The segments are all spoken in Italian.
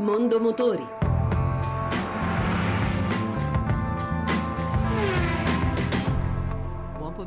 Mondo Motori.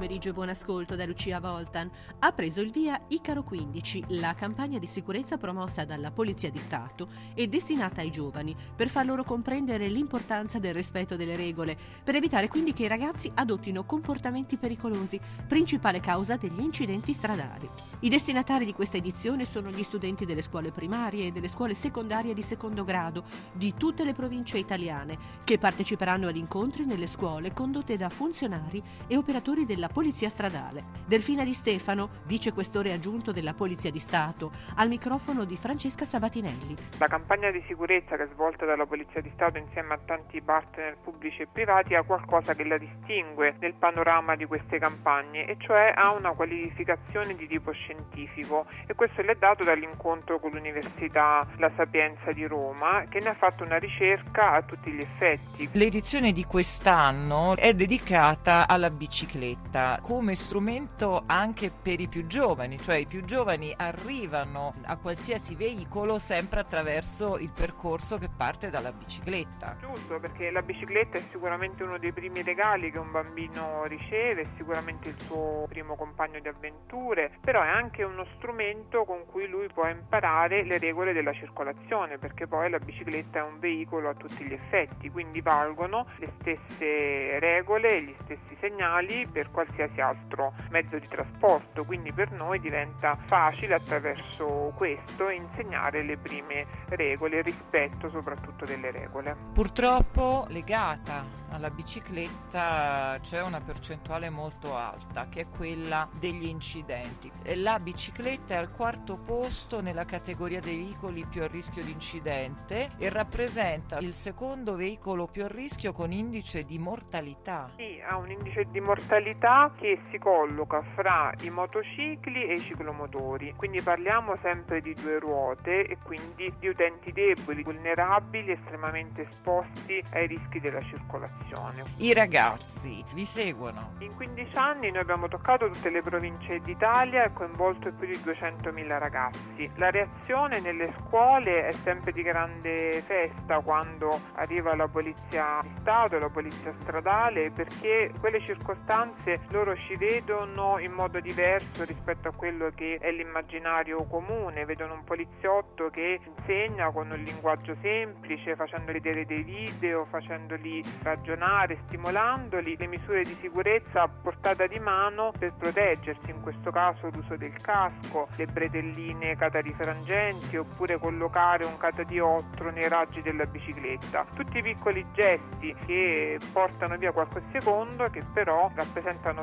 Pomeriggio e buon ascolto da Lucia Voltan. Ha preso il via Icaro 15, la campagna di sicurezza promossa dalla Polizia di Stato e destinata ai giovani per far loro comprendere l'importanza del rispetto delle regole, per evitare quindi che i ragazzi adottino comportamenti pericolosi, principale causa degli incidenti stradali. I destinatari di questa edizione sono gli studenti delle scuole primarie e delle scuole secondarie di secondo grado di tutte le province italiane, che parteciperanno ad incontri nelle scuole condotte da funzionari e operatori della Polizia Stradale. Delfina Di Stefano, vicequestore aggiunto della Polizia di Stato, al microfono di Francesca Sabatinelli. La campagna di sicurezza che è svolta dalla Polizia di Stato insieme a tanti partner pubblici e privati ha qualcosa che la distingue nel panorama di queste campagne e cioè ha una qualificazione di tipo scientifico e questo le è dato dall'incontro con l'Università La Sapienza di Roma che ne ha fatto una ricerca a tutti gli effetti. L'edizione di quest'anno è dedicata alla bicicletta come strumento anche per i più giovani, cioè i più giovani arrivano a qualsiasi veicolo sempre attraverso il percorso che parte dalla bicicletta. Giusto, perché la bicicletta è sicuramente uno dei primi regali che un bambino riceve, è sicuramente il suo primo compagno di avventure, però è anche uno strumento con cui lui può imparare le regole della circolazione, perché poi la bicicletta è un veicolo a tutti gli effetti, quindi valgono le stesse regole gli stessi segnali per qualsiasi qualsiasi altro mezzo di trasporto, quindi per noi diventa facile attraverso questo insegnare le prime regole, il rispetto soprattutto delle regole. Purtroppo legata alla bicicletta c'è una percentuale molto alta che è quella degli incidenti. La bicicletta è al quarto posto nella categoria dei veicoli più a rischio di incidente e rappresenta il secondo veicolo più a rischio con indice di mortalità. Sì, ha un indice di mortalità che si colloca fra i motocicli e i ciclomotori, quindi parliamo sempre di due ruote e quindi di utenti deboli, vulnerabili, estremamente esposti ai rischi della circolazione. I ragazzi vi seguono? In 15 anni noi abbiamo toccato tutte le province d'Italia e coinvolto più di 200.000 ragazzi. La reazione nelle scuole è sempre di grande festa quando arriva la polizia di Stato la polizia stradale perché quelle circostanze loro ci vedono in modo diverso rispetto a quello che è l'immaginario comune, vedono un poliziotto che insegna con un linguaggio semplice, facendo vedere dei video, facendoli ragionare stimolandoli le misure di sicurezza a portata di mano per proteggersi, in questo caso l'uso del casco, le bretelline catarifrangenti oppure collocare un catadiottro nei raggi della bicicletta. Tutti i piccoli gesti che portano via qualche secondo che però rappresentano